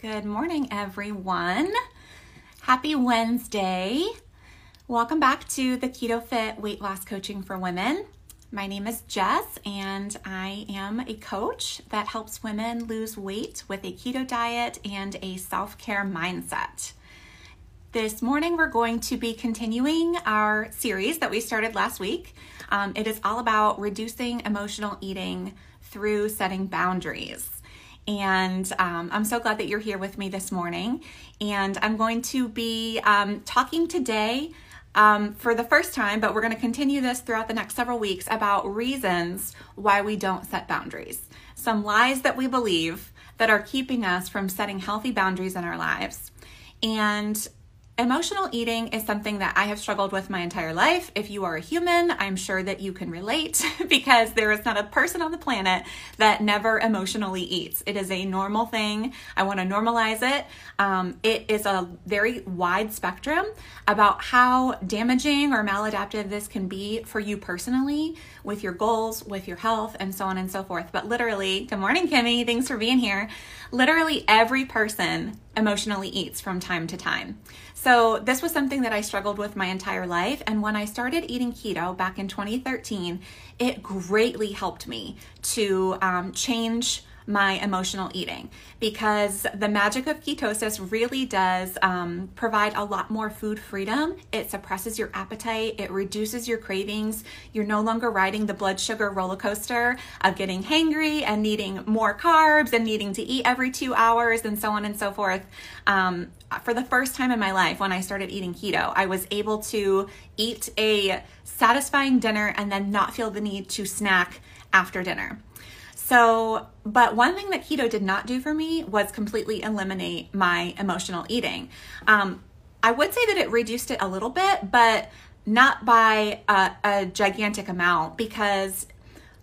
Good morning, everyone. Happy Wednesday. Welcome back to the Keto Fit Weight Loss Coaching for Women. My name is Jess, and I am a coach that helps women lose weight with a keto diet and a self care mindset. This morning, we're going to be continuing our series that we started last week. Um, it is all about reducing emotional eating through setting boundaries. And um, I'm so glad that you're here with me this morning. And I'm going to be um, talking today um, for the first time, but we're going to continue this throughout the next several weeks about reasons why we don't set boundaries. Some lies that we believe that are keeping us from setting healthy boundaries in our lives. And Emotional eating is something that I have struggled with my entire life. If you are a human, I'm sure that you can relate because there is not a person on the planet that never emotionally eats. It is a normal thing. I want to normalize it. Um, it is a very wide spectrum about how damaging or maladaptive this can be for you personally, with your goals, with your health, and so on and so forth. But literally, good morning, Kimmy. Thanks for being here. Literally, every person emotionally eats from time to time. So, this was something that I struggled with my entire life. And when I started eating keto back in 2013, it greatly helped me to um, change my emotional eating because the magic of ketosis really does um, provide a lot more food freedom. It suppresses your appetite, it reduces your cravings. You're no longer riding the blood sugar roller coaster of getting hangry and needing more carbs and needing to eat every two hours and so on and so forth. Um, for the first time in my life, when I started eating keto, I was able to eat a satisfying dinner and then not feel the need to snack after dinner. So, but one thing that keto did not do for me was completely eliminate my emotional eating. Um, I would say that it reduced it a little bit, but not by a, a gigantic amount because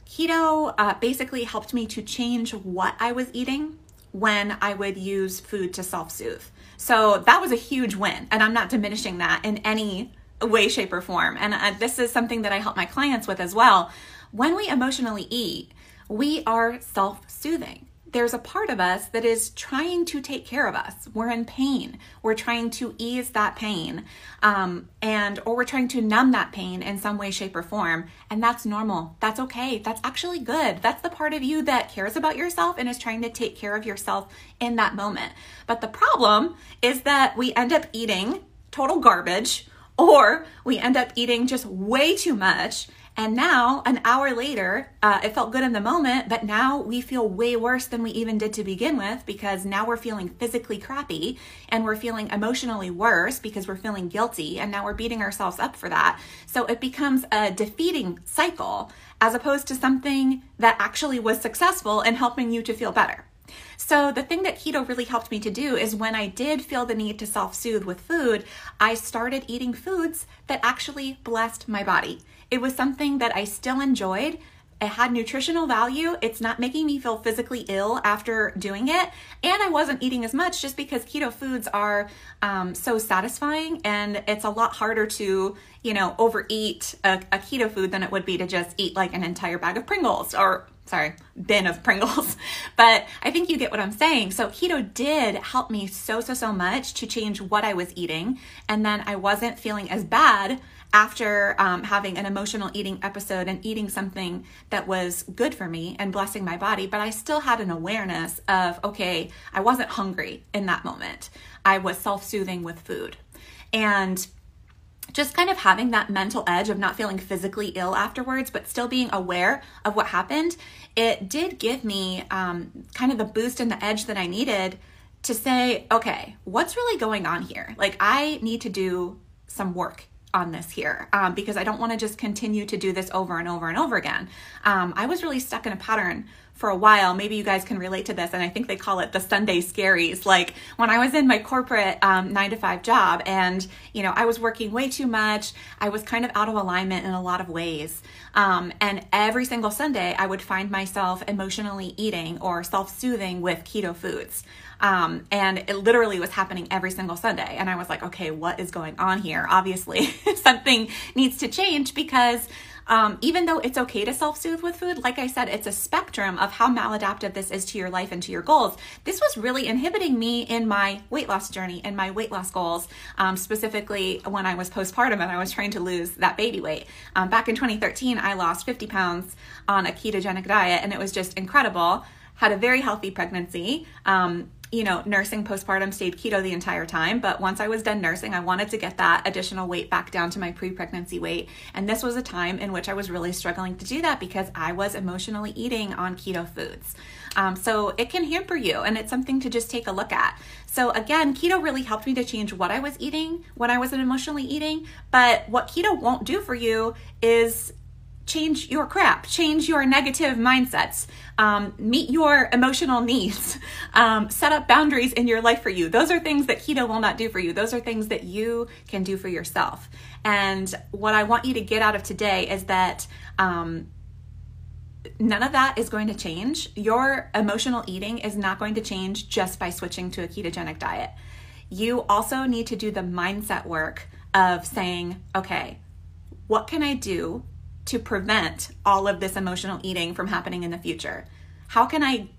keto uh, basically helped me to change what I was eating when I would use food to self soothe. So that was a huge win. And I'm not diminishing that in any way, shape, or form. And uh, this is something that I help my clients with as well. When we emotionally eat, we are self soothing. There's a part of us that is trying to take care of us. We're in pain. We're trying to ease that pain, um, and or we're trying to numb that pain in some way, shape, or form. And that's normal. That's okay. That's actually good. That's the part of you that cares about yourself and is trying to take care of yourself in that moment. But the problem is that we end up eating total garbage, or we end up eating just way too much and now, an hour later, uh, it felt good in the moment, but now we feel way worse than we even did to begin with because now we're feeling physically crappy and we're feeling emotionally worse because we're feeling guilty and now we're beating ourselves up for that. So it becomes a defeating cycle as opposed to something that actually was successful in helping you to feel better. So, the thing that keto really helped me to do is when I did feel the need to self soothe with food, I started eating foods that actually blessed my body. It was something that I still enjoyed. It had nutritional value. It's not making me feel physically ill after doing it. And I wasn't eating as much just because keto foods are um, so satisfying and it's a lot harder to, you know, overeat a, a keto food than it would be to just eat like an entire bag of Pringles or sorry, bin of Pringles. But I think you get what I'm saying. So keto did help me so, so, so much to change what I was eating. And then I wasn't feeling as bad after um, having an emotional eating episode and eating something that was good for me and blessing my body, but I still had an awareness of, okay, I wasn't hungry in that moment. I was self soothing with food. And just kind of having that mental edge of not feeling physically ill afterwards, but still being aware of what happened, it did give me um, kind of the boost and the edge that I needed to say, okay, what's really going on here? Like, I need to do some work on this here um, because I don't want to just continue to do this over and over and over again. Um, I was really stuck in a pattern for a while. Maybe you guys can relate to this, and I think they call it the Sunday scaries. Like when I was in my corporate um, nine to five job, and you know I was working way too much. I was kind of out of alignment in a lot of ways, um, and every single Sunday I would find myself emotionally eating or self-soothing with keto foods. Um, and it literally was happening every single Sunday. And I was like, okay, what is going on here? Obviously, something needs to change because Um, even though it's okay to self soothe with food, like I said, it's a spectrum of how maladaptive this is to your life and to your goals. This was really inhibiting me in my weight loss journey and my weight loss goals, um, specifically when I was postpartum and I was trying to lose that baby weight. Um, back in 2013, I lost 50 pounds on a ketogenic diet, and it was just incredible. Had a very healthy pregnancy. Um, you know, nursing postpartum stayed keto the entire time, but once I was done nursing, I wanted to get that additional weight back down to my pre pregnancy weight. And this was a time in which I was really struggling to do that because I was emotionally eating on keto foods. Um, so it can hamper you, and it's something to just take a look at. So, again, keto really helped me to change what I was eating when I wasn't emotionally eating. But what keto won't do for you is change your crap, change your negative mindsets, um, meet your emotional needs, um, set up boundaries in your life for you. Those are things that keto will not do for you. Those are things that you can do for yourself. And what I want you to get out of today is that um, none of that is going to change. Your emotional eating is not going to change just by switching to a ketogenic diet. You also need to do the mindset work of saying, okay, what can I do to prevent all of this emotional eating from happening in the future? How can I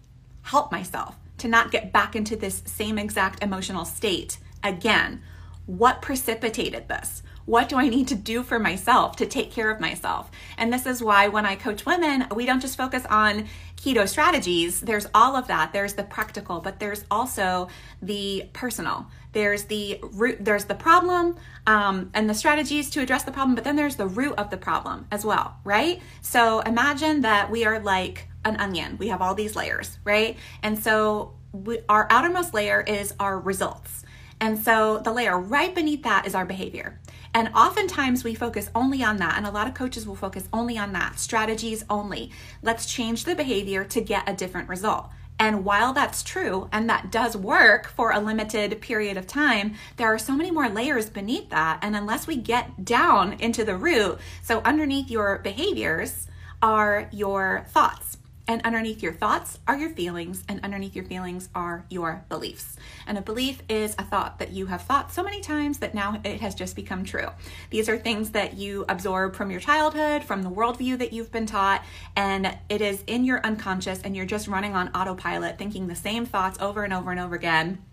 help myself to not get back into this same exact emotional state again? What precipitated this? What do I need to do for myself to take care of myself? And this is why when I coach women, we don't just focus on keto strategies. There's all of that. There's the practical, but there's also the personal. There's the root, there's the problem um, and the strategies to address the problem, but then there's the root of the problem as well, right? So imagine that we are like an onion. We have all these layers, right? And so we, our outermost layer is our results. And so the layer right beneath that is our behavior. And oftentimes we focus only on that, and a lot of coaches will focus only on that strategies only. Let's change the behavior to get a different result. And while that's true and that does work for a limited period of time, there are so many more layers beneath that. And unless we get down into the root, so underneath your behaviors are your thoughts. And underneath your thoughts are your feelings, and underneath your feelings are your beliefs. And a belief is a thought that you have thought so many times that now it has just become true. These are things that you absorb from your childhood, from the worldview that you've been taught, and it is in your unconscious, and you're just running on autopilot, thinking the same thoughts over and over and over again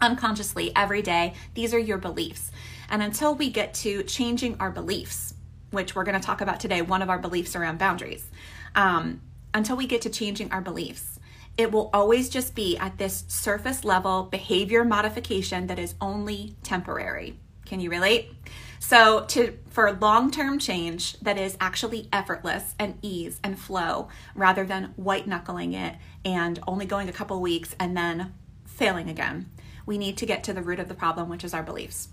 unconsciously every day. These are your beliefs. And until we get to changing our beliefs, which we're going to talk about today, one of our beliefs around boundaries. Um, until we get to changing our beliefs. It will always just be at this surface level behavior modification that is only temporary. Can you relate? So, to for long-term change that is actually effortless and ease and flow rather than white knuckling it and only going a couple weeks and then failing again. We need to get to the root of the problem, which is our beliefs.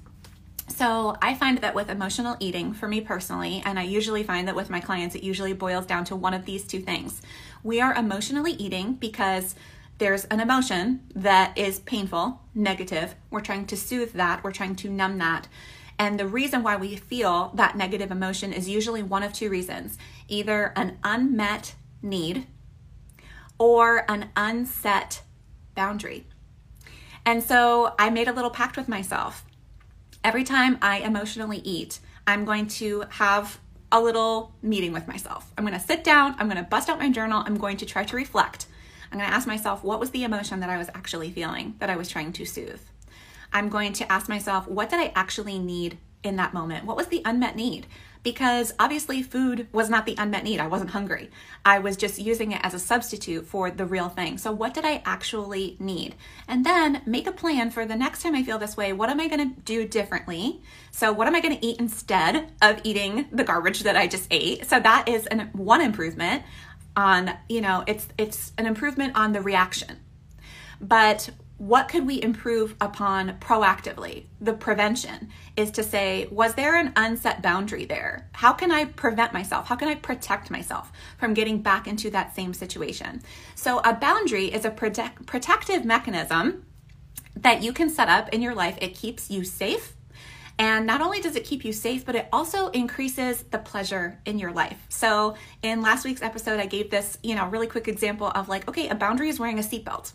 So I find that with emotional eating, for me personally, and I usually find that with my clients, it usually boils down to one of these two things. We are emotionally eating because there's an emotion that is painful, negative. We're trying to soothe that, we're trying to numb that. And the reason why we feel that negative emotion is usually one of two reasons either an unmet need or an unset boundary. And so I made a little pact with myself every time I emotionally eat, I'm going to have a little meeting with myself. I'm going to sit down, I'm going to bust out my journal, I'm going to try to reflect. I'm going to ask myself, what was the emotion that I was actually feeling that I was trying to soothe? I'm going to ask myself, what did I actually need in that moment? What was the unmet need? because obviously food was not the unmet need. I wasn't hungry. I was just using it as a substitute for the real thing. So, what did I actually need? And then make a plan for the next time I feel this way. What am I going to do differently? So, what am I going to eat instead of eating the garbage that I just ate? So, that is an, one improvement on, you know, it's it's an improvement on the reaction. But what could we improve upon proactively? The prevention is to say, was there an unset boundary there? How can I prevent myself? How can I protect myself from getting back into that same situation? So, a boundary is a protect, protective mechanism that you can set up in your life. It keeps you safe. And not only does it keep you safe, but it also increases the pleasure in your life. So, in last week's episode, I gave this, you know, really quick example of like, okay, a boundary is wearing a seatbelt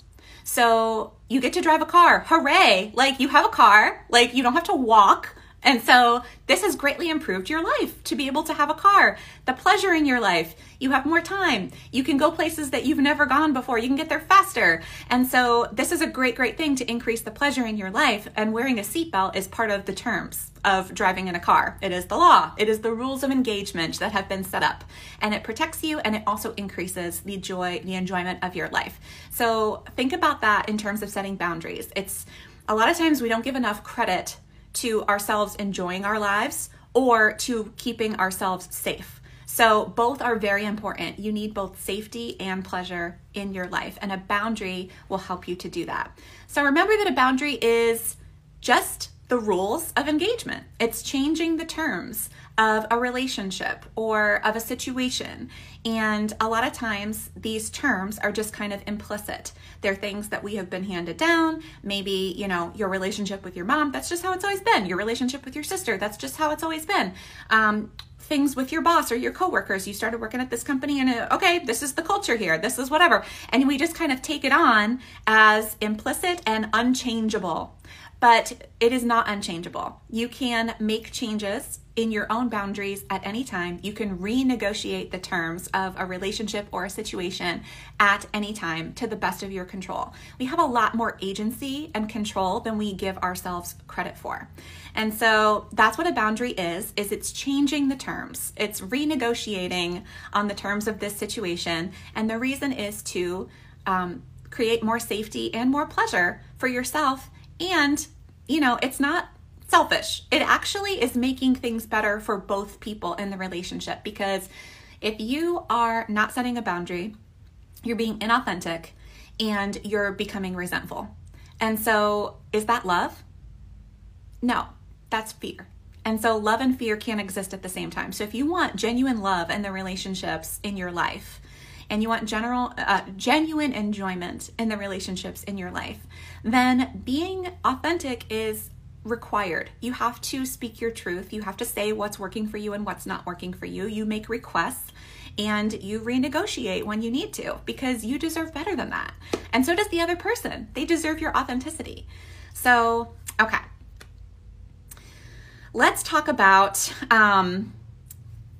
so you get to drive a car. Hooray! Like you have a car, like you don't have to walk And so this has greatly improved your life to be able to have a car, the pleasure in your life. You have more time. You can go places that you've never gone before. You can get there faster. And so this is a great, great thing to increase the pleasure in your life. And wearing a seatbelt is part of the terms of driving in a car. It is the law. It is the rules of engagement that have been set up. And it protects you and it also increases the joy, the enjoyment of your life. So think about that in terms of setting boundaries. It's a lot of times we don't give enough credit to ourselves enjoying our lives or to keeping ourselves safe. So, both are very important. You need both safety and pleasure in your life, and a boundary will help you to do that. So, remember that a boundary is just the rules of engagement, it's changing the terms of a relationship or of a situation. And a lot of times, these terms are just kind of implicit. They're things that we have been handed down. Maybe, you know, your relationship with your mom, that's just how it's always been. Your relationship with your sister, that's just how it's always been. Um, things with your boss or your coworkers. You started working at this company and uh, okay, this is the culture here. This is whatever. And we just kind of take it on as implicit and unchangeable. But it is not unchangeable. You can make changes in your own boundaries at any time. You can renegotiate the terms of a relationship or a situation at any time to the best of your control. We have a lot more agency and control than we give ourselves credit for. And so that's what a boundary is is it's changing the terms. It's renegotiating on the terms of this situation and the reason is to um, create more safety and more pleasure for yourself and you know, it's not selfish. It actually is making things better for both people in the relationship because if you are not setting a boundary, you're being inauthentic and you're becoming resentful. And so, is that love? No, that's fear. And so, love and fear can't exist at the same time. So, if you want genuine love in the relationships in your life, and you want general uh, genuine enjoyment in the relationships in your life then being authentic is required. You have to speak your truth. You have to say what's working for you and what's not working for you. You make requests and you renegotiate when you need to because you deserve better than that. And so does the other person. They deserve your authenticity. So, okay. Let's talk about um,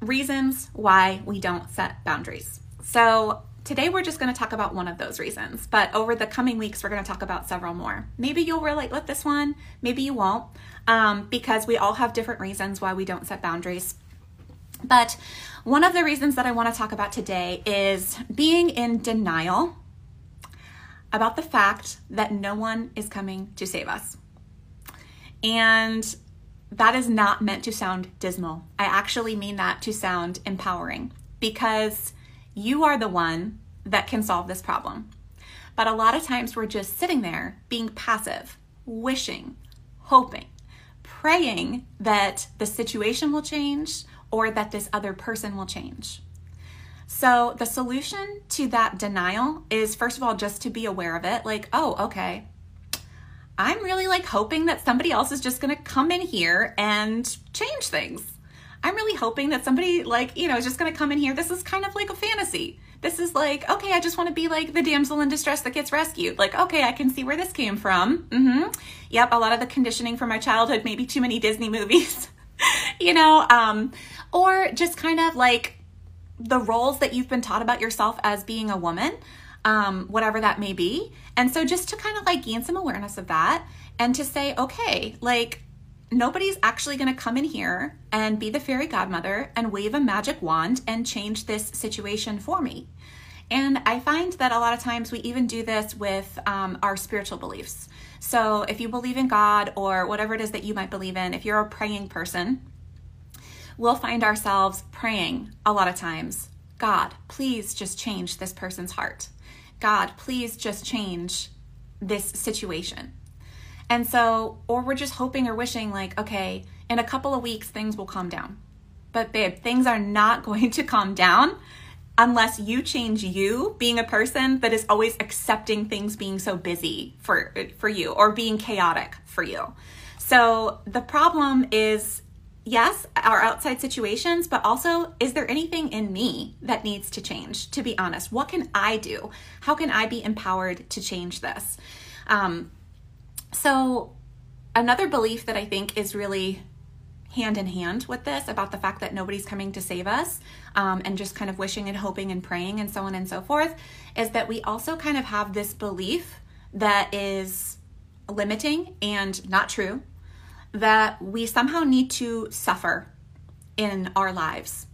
reasons why we don't set boundaries. So, Today, we're just going to talk about one of those reasons, but over the coming weeks, we're going to talk about several more. Maybe you'll relate with this one, maybe you won't, um, because we all have different reasons why we don't set boundaries. But one of the reasons that I want to talk about today is being in denial about the fact that no one is coming to save us. And that is not meant to sound dismal. I actually mean that to sound empowering because you are the one that can solve this problem. But a lot of times we're just sitting there being passive, wishing, hoping, praying that the situation will change or that this other person will change. So, the solution to that denial is first of all just to be aware of it like, oh, okay. I'm really like hoping that somebody else is just to come in here and change things. I'm really hoping that somebody like, you know, is just going to come in here. This is kind of like a fantasy. This is like, okay, I just want to be like the damsel in distress that gets rescued. Like, okay, I can see where this came from. Mm-hmm. Yep, a lot of the conditioning from my childhood, maybe too many Disney movies, you know, um, or just kind of like the roles that you've been taught about yourself as being a woman, um, whatever that may be. And so just to kind of like gain some awareness of that and to say, okay, like nobody's actually going to come in here and be the fairy godmother and wave a magic wand and change this situation for me. And I find that a lot of times we even do this with um, our spiritual beliefs. So if you believe in God or whatever it is that you might believe in, if you're a praying person, we'll find ourselves praying a lot of times God, please just change this person's heart. God, please just change this situation. And so, or we're just hoping or wishing, like, okay, in a couple of weeks, things will calm down. But, babe, things are not going to calm down unless you change you being a person that is always accepting things being so busy for for you or being chaotic for you. So the problem is yes, our outside situations, but also is there anything in me that needs to change? To be honest, what can I do? How can I be empowered to change this? Um, so, another belief that I think is really hand in hand with this about the fact that nobody's coming to save us um, and just kind of wishing and hoping and praying and so on and so forth is that we also kind of have this belief that is limiting and not true that we somehow need to suffer in our lives.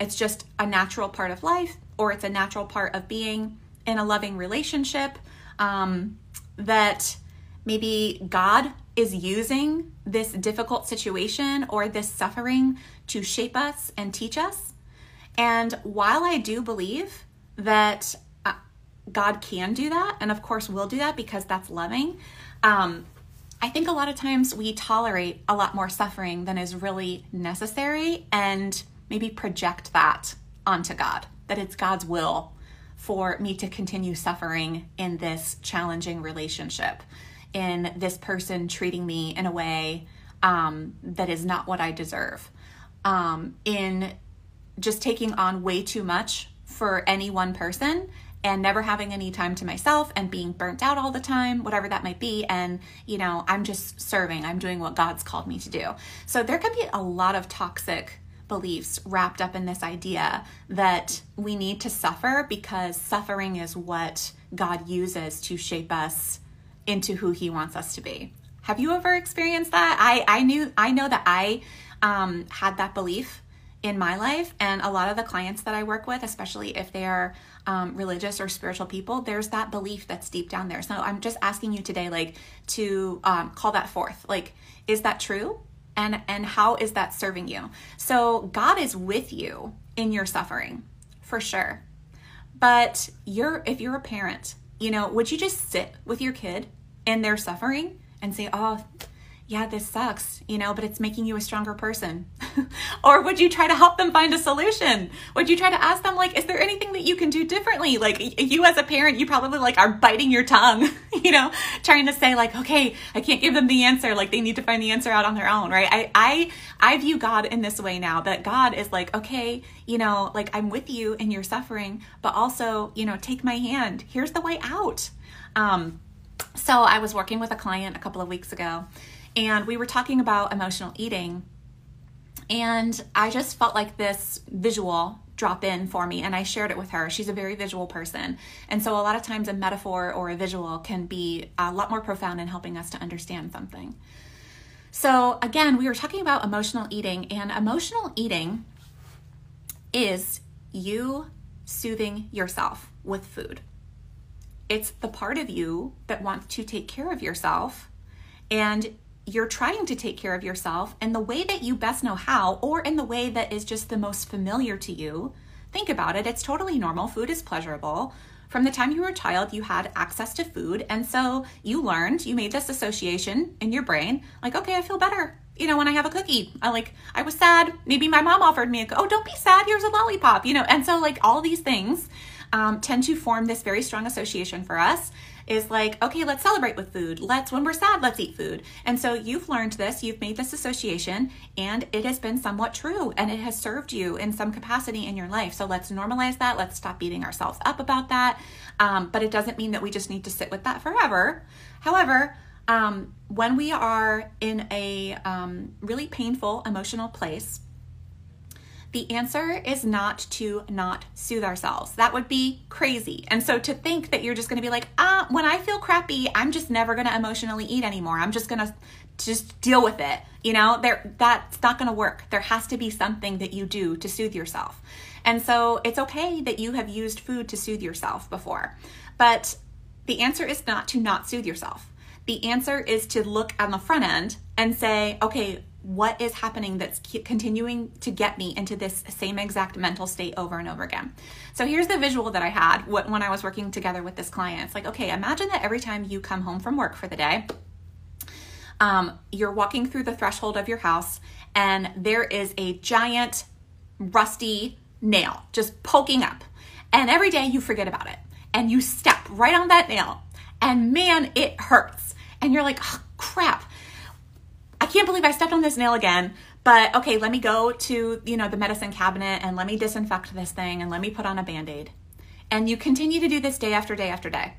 It's just a natural part of life, or it's a natural part of being in a loving relationship. Um, that maybe God is using this difficult situation or this suffering to shape us and teach us. And while I do believe that uh, God can do that, and of course will do that because that's loving, um, I think a lot of times we tolerate a lot more suffering than is really necessary and maybe project that onto God, that it's God's will for me to continue suffering in this challenging relationship, in this person treating me in a way um, that is not what I deserve, um, in just taking on way too much for any one person and never having any time to myself and being burnt out all the time, whatever that might be. And, you know, I'm just serving, I'm doing what God's called me to do. So there can be a lot of toxic beliefs wrapped up in this idea that we need to suffer because suffering is what God uses to shape us into who he wants us to be. Have you ever experienced that? I, I knew I know that I um, had that belief in my life and a lot of the clients that I work with, especially if they are um, religious or spiritual people, there's that belief that's deep down there. So I'm just asking you today, like, to um, call that forth. Like, is that true? And and how is that serving you? So God is with you in your suffering, for sure. But you're if you're a parent, you know, would you just sit with your kid in their suffering and say, "Oh, yeah, this sucks, you know, but it's making you a stronger person? or would you try to help them find a solution? Would you try to ask them, like, is there anything that you can do differently? Like, you as a parent, you probably like are biting your tongue, you know, trying to say, like, okay, I can't give them the answer. Like, they need to find the answer out on their own, right? I, I, I view God in this way now that God is like, okay, you know, like, I'm with you in your suffering, but also, you know, take my hand. Here's the way out. Um, so I was working with a client a couple of weeks ago and we were talking about emotional eating. And I just felt like this visual drop in for me and I shared it with her. She's a very visual person. And so a lot of times a metaphor or a visual can be a lot more profound in helping us to understand something. So again, we were talking about emotional eating and emotional eating is you soothing yourself with food. It's the part of you that wants to take care of yourself and you're trying to take care of yourself in the way that you best know how, or in the way that is just the most familiar to you. Think about it, it's totally normal. Food is pleasurable. From the time you were a child, you had access to food, and so you learned, you made this association in your brain like, okay, I feel better. You know, when I have a cookie, I like, I was sad. Maybe my mom offered me a, oh, don't be sad, here's a lollipop, you know, and so like all these things um, tend to form this very strong association for us is like, okay, let's celebrate with food. Let's, when we're sad, let's eat food. And so you've learned this, you've made this association, and it has been somewhat true and it has served you in some capacity in your life. So let's normalize that. Let's stop beating ourselves up about that. Um, but it doesn't mean that we just need to sit with that forever. However, um, when we are in a um, really painful emotional place, the answer is not to not soothe ourselves. That would be crazy. And so to think that you're just going to be like, ah, when I feel crappy, I'm just never going to emotionally eat anymore. I'm just going to just deal with it. You know, there that's not going to work. There has to be something that you do to soothe yourself. And so it's okay that you have used food to soothe yourself before. But the answer is not to not soothe yourself. The answer is to look on the front end and say, okay, what is happening that's continuing to get me into this same exact mental state over and over again. So here's the visual that I had when I was working together with this client. It's like, okay, imagine that every time you come home from work for the day, um, you're walking through the threshold of your house and there is a giant rusty nail just poking up. And every day you forget about it and you step right on that nail and man, it hurts. And you're like, oh, crap can't believe I stepped on this nail again. But okay, let me go to, you know, the medicine cabinet and let me disinfect this thing and let me put on a band-aid. And you continue to do this day after day after day.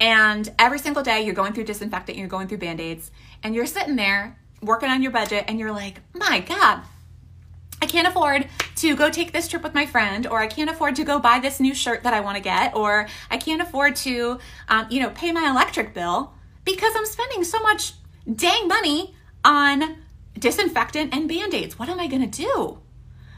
And every single day you're going through disinfectant, you're going through band-aids, and you're sitting there working on your budget and you're like, my God, I can't afford to go take this trip with my friend, or I can't afford to go buy this new shirt that I want to get, or I can't afford to, um, you know, pay my electric bill because I'm spending so much dang money on disinfectant and band aids. What am I going to do?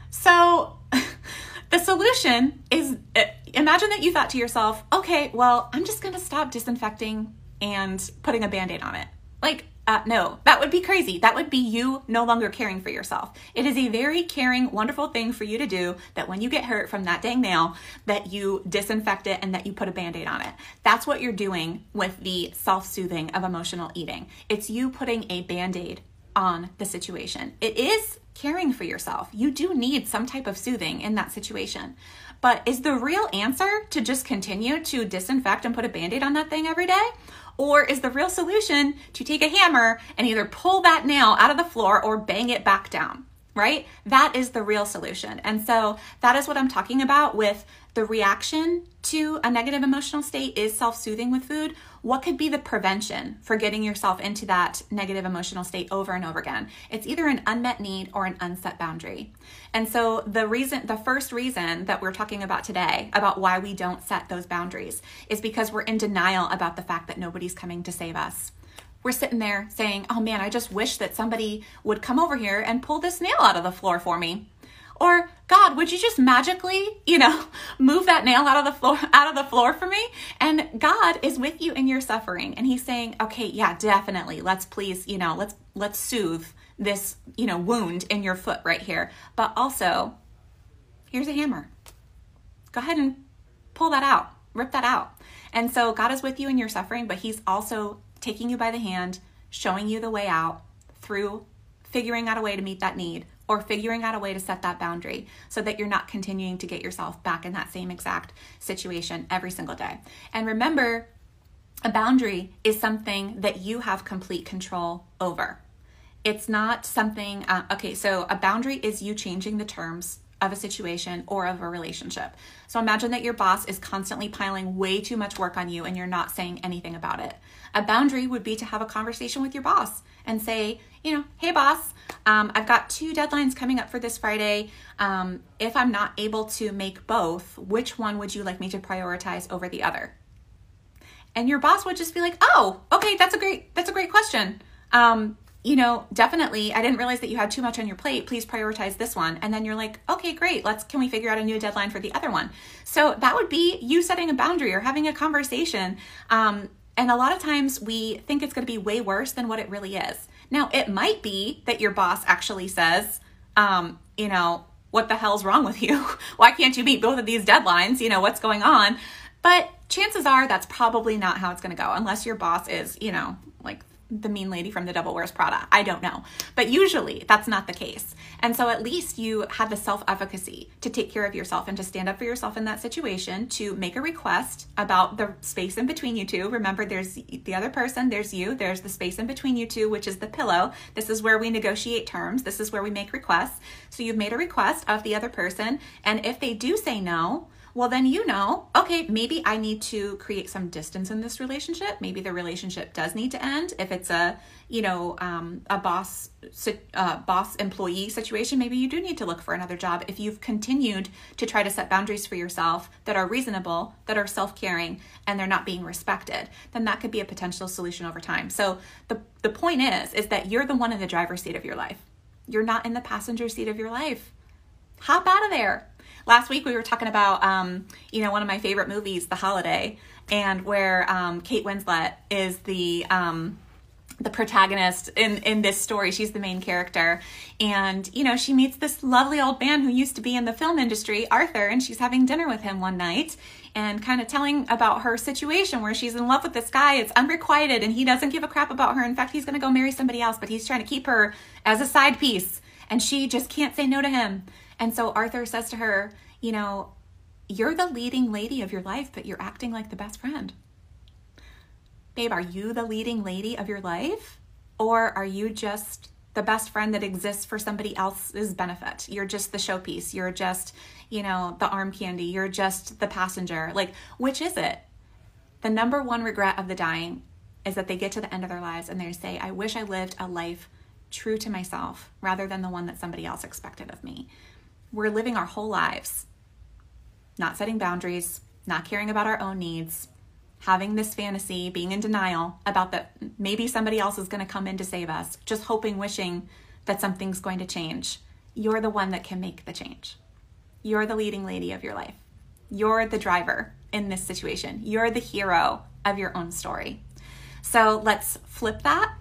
So, the solution is uh, imagine that you thought to yourself, okay, well, I'm just going to stop disinfecting and putting a band aid on it. Like, uh, no, that would be crazy. That would be you no longer caring for yourself. It is a very caring, wonderful thing for you to do that when you get hurt from that dang nail, that you disinfect it and that you put a band aid on it. That's what you're doing with the self soothing of emotional eating. It's you putting a band aid on the situation. It is caring for yourself. You do need some type of soothing in that situation. But is the real answer to just continue to disinfect and put a band aid on that thing every day? Or is the real solution to take a hammer and either pull that nail out of the floor or bang it back down? Right? That is the real solution. And so that is what I'm talking about with the reaction to a negative emotional state is self soothing with food. What could be the prevention for getting yourself into that negative emotional state over and over again? It's either an unmet need or an unset boundary. And so the reason, the first reason that we're talking about today about why we don't set those boundaries is because we're in denial about the fact that nobody's coming to save us we're sitting there saying, Oh man, I just wish that somebody would come over here and pull this nail out of the floor for me. Or God, would you just magically, you know, move that nail out of the floor out of the floor for me? And God is with you in your suffering and he's saying, "Okay, yeah, definitely. Let's please, you know, let's let's soothe this, you know, wound in your foot right here. But also, here's a hammer. Go ahead and pull that out. Rip that out." And so God is with you in your suffering, but he's also taking you by the hand, showing you the way out through figuring out a way to meet that need or figuring out a way to set that boundary so that you're not continuing to get yourself back in that same exact situation every single day. And remember, a boundary is something that you have complete control over. It's not something, uh, okay, so a boundary is you changing the terms of a situation or of a relationship. So imagine that your boss is constantly piling way too much work on you and you're not saying anything about it. A boundary would be to have a conversation with your boss and say, you know, hey boss, um, I've got two deadlines coming up for this Friday. Um, if I'm not able to make both, which one would you like me to prioritize over the other? And your boss would just be like, oh, okay, that's a great, that's a great question. Um, you know, definitely, I didn't realize that you had too much on your plate. Please prioritize this one. And then you're like, okay, great. Let's, can we figure out a new deadline for the other one? So that would be you setting a boundary or having a conversation. Um, and a lot of times we think it's going to be way worse than what it really is. Now, it might be that your boss actually says, um, you know, what the hell's wrong with you? Why can't you meet both of these deadlines? You know, what's going on? But chances are that's probably not how it's going to go unless your boss is, you know, like the mean lady from the devil wears prada. I don't know. But usually that's not the case. And so at least you have the self-efficacy to take care of yourself and to stand up for yourself in that situation to make a request about the space in between you two. Remember there's the other person there's you there's the space in between you two which is the pillow. This is where we negotiate terms. This is where we make requests. So you've made a request of the other person and if they do say no well, then you know, okay, maybe I need to create some distance in this relationship. Maybe the relationship does need to end. If it's a, you know, um, a boss, uh, boss employee situation, maybe you do need to look for another job. If you've continued to try to set boundaries for yourself that are reasonable, that are self caring, and they're not being respected, then that could be a potential solution over time. So the the point is, is that you're the one in the driver's seat of your life. You're not in the passenger seat of your life. Hop out of there last week we were talking about, um, you know, one of my favorite movies, The Holiday, and where um, Kate Winslet is the um, the protagonist in in this story. She's the main character. And you know she meets this lovely old man who used to be in the film industry arthur and she's having dinner with him one night and kind of telling about her situation where she's in love with this guy. It's unrequited and he doesn't give a crap about her. In fact he's going to go marry somebody else but he's trying to keep her as a side piece and she just can't say no to him and so Arthur says to her, You know, you're the leading lady of your life, but you're acting like the best friend. Babe, are you the leading lady of your life? Or are you just the best friend that exists for somebody else's benefit? You're just the showpiece. You're just, you know, the arm candy. You're just the passenger. Like, which is it? The number one regret of the dying is that they get to the end of their lives and they say, I wish I lived a life true to myself rather than the one that somebody else expected of me. We're living our whole lives not setting boundaries, not caring about our own needs, having this fantasy, being in denial about that maybe somebody else is going to come in to save us, just hoping, wishing that something's going to change. You're the one that can make the change. You're the leading lady of your life. You're the driver in this situation. You're the hero of your own story. So let's flip that.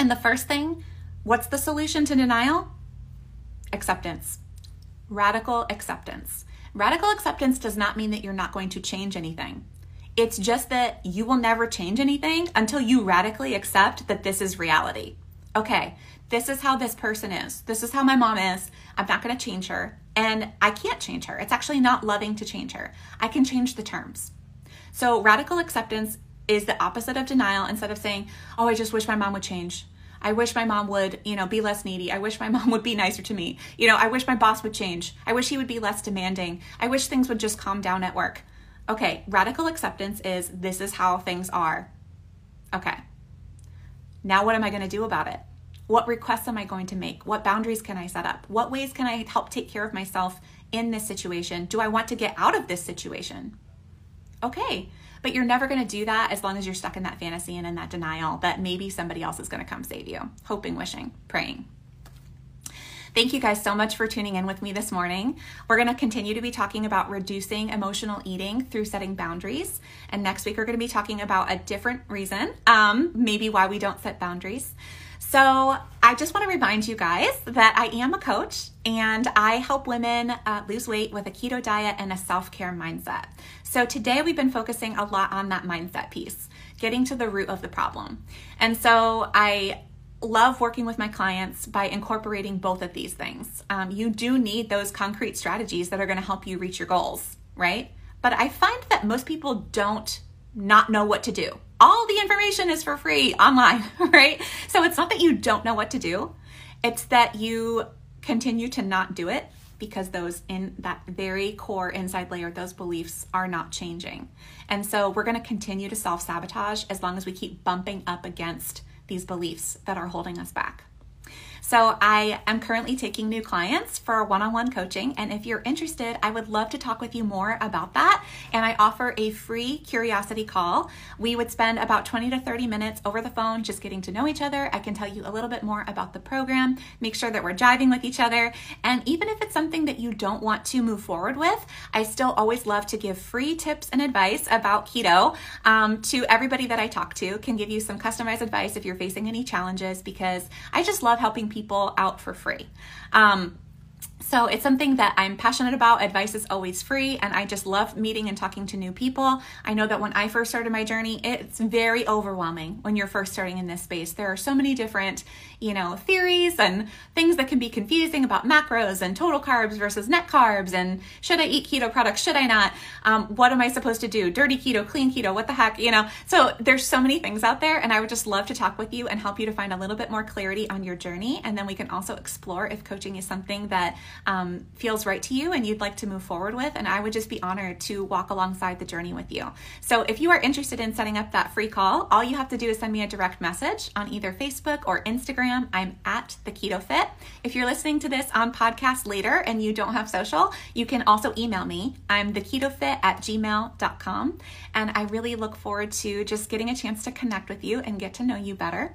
And the first thing, what's the solution to denial? Acceptance. Radical acceptance. Radical acceptance does not mean that you're not going to change anything. It's just that you will never change anything until you radically accept that this is reality. Okay, this is how this person is. This is how my mom is. I'm not going to change her. And I can't change her. It's actually not loving to change her. I can change the terms. So, radical acceptance is the opposite of denial instead of saying, Oh, I just wish my mom would change. I wish my mom would, you know, be less needy. I wish my mom would be nicer to me. You know, I wish my boss would change. I wish he would be less demanding. I wish things would just calm down at work. Okay, radical acceptance is this is how things are. Okay. Now what am I going to do about it? What requests am I going to make? What boundaries can I set up? What ways can I help take care of myself in this situation? Do I want to get out of this situation? Okay, but you're never going to do that as long as you're stuck in that fantasy and in that denial that maybe somebody else is going to come save you. Hoping, wishing, praying. Thank you guys so much for tuning in with me this morning. We're going to continue to be talking about reducing emotional eating through setting boundaries. And next week, we're going to be talking about a different reason, um, maybe why we don't set boundaries. So, I just want to remind you guys that I am a coach and I help women uh, lose weight with a keto diet and a self care mindset. So, today we've been focusing a lot on that mindset piece, getting to the root of the problem. And so, I love working with my clients by incorporating both of these things. Um, you do need those concrete strategies that are going to help you reach your goals, right? But I find that most people don't not know what to do all the information is for free online, right? So it's not that you don't know what to do, it's that you continue to not do it because those in that very core inside layer, those beliefs are not changing. And so we're going to continue to self sabotage as long as we keep bumping up against these beliefs that are holding us back. So I am currently taking new clients for one-on-one coaching and if you're interested, I would love to talk with you more about that and I offer a free curiosity call. We would spend about 20 to 30 minutes over the phone just getting to know each other. I can tell you a little bit more about the program, make sure that we're jiving with each other, and even if it's something that you don't want to move forward with, I still always love to give free tips and advice about keto um, to everybody that I talk to. Can give you some customized advice if you're facing any challenges because I just love helping people out for free. Um, so it's something that I'm passionate about. Advice is always free, and I just love meeting and talking to new people. I know that when I first started my journey, it's very overwhelming when you're first starting in this space. There are so many different, you know, theories and things that can be confusing about macros and total carbs versus net carbs, and should I eat keto products? Should I not? Um, what am I supposed to do? Dirty keto, clean keto? What the heck? You know. So there's so many things out there, and I would just love to talk with you and help you to find a little bit more clarity on your journey, and then we can also explore if coaching is something that um, feels right to you and you'd like to move forward with. And I would just be honored to walk alongside the journey with you. So if you are interested in setting up that free call, all you have to do is send me a direct message on either Facebook or Instagram. I'm at the Keto Fit. If you're listening to this on podcast later and you don't have social, you can also email me. I'm the keto fit at gmail.com. And I really look forward to just getting a chance to connect with you and get to know you better.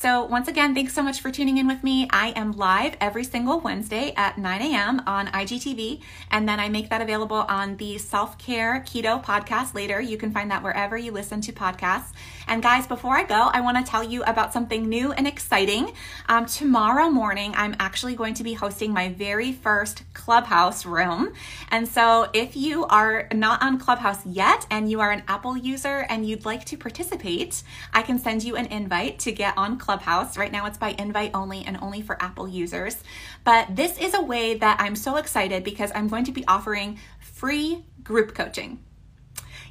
So, once again, thanks so much for tuning in with me. I am live every single Wednesday at 9 a.m. on IGTV, and then I make that available on the Self Care Keto podcast later. You can find that wherever you listen to podcasts. And, guys, before I go, I want to tell you about something new and exciting. Um, tomorrow morning, I'm actually going to be hosting my very first Clubhouse room. And so, if you are not on Clubhouse yet and you are an Apple user and you'd like to participate, I can send you an invite to get on Clubhouse. Right now it's by invite only and only for Apple users. But this is a way that I'm so excited because I'm going to be offering free group coaching.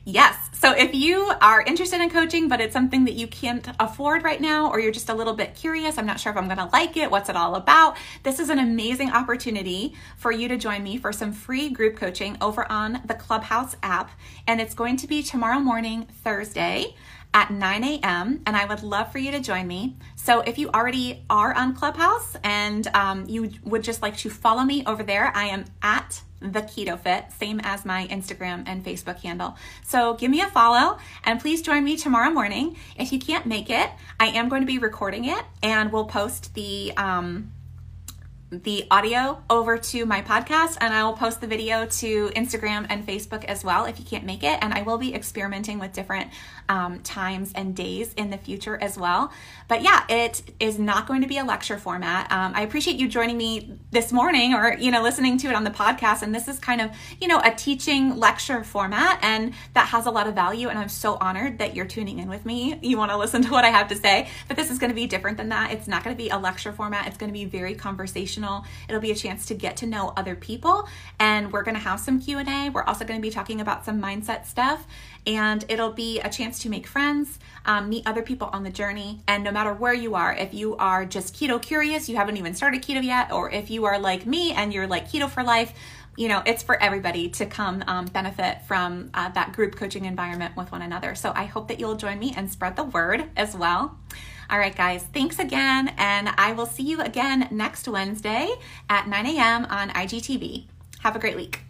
Yes. So if you are interested in coaching, but it's something that you can't afford right now, or you're just a little bit curious, I'm not sure if I'm going to like it, what's it all about, this is an amazing opportunity for you to join me for some free group coaching over on the Clubhouse app. And it's going to be tomorrow morning, Thursday at 9 a.m. and I would love for you to join me. So if you already are on Clubhouse and um, you would just like to follow me over there, I am at the keto fit same as my instagram and facebook handle so give me a follow and please join me tomorrow morning if you can't make it i am going to be recording it and we'll post the um, the audio over to my podcast and I will post the video to Instagram and Facebook as well if you can't make it. And I will be experimenting with different um, times and days in the future as well. But yeah, it is not going to be a lecture format. Um, I appreciate you joining me this morning or, you know, listening to it on the podcast. And this is kind of, you know, a teaching lecture format and that has a lot of value. And I'm so honored that you're tuning in with me. You want to listen to what I have to say, but this is going to be different than that. It's not going to be a lecture format. It's going to be very conversational It'll be a chance to get to know other people and we're going to have some Q&A. We're also going to be talking about some mindset stuff and it'll be a chance to make friends, um, meet other people on the journey. And no matter where you are, if you are just keto curious, you haven't even started keto yet, or if you are like me and you're like keto for life, you know, it's for everybody to come um, benefit from uh, that group coaching environment with one another. So I hope that you'll join me and spread the word as well. All right, guys, thanks again. And I will see you again next Wednesday at 9 a.m. on IGTV. Have a great week.